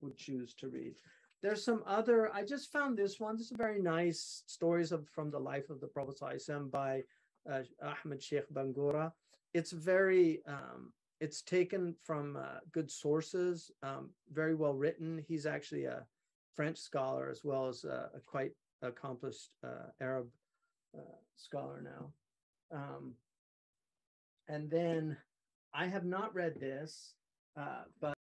would choose to read. There's some other, I just found this one. This is a very nice stories of from the life of the Prophet by uh, Ahmed Sheikh Bangura. It's very, um, it's taken from uh, good sources, um, very well written. He's actually a French scholar as well as a, a quite accomplished uh, Arab uh, scholar now. Um, and then I have not read this, uh, but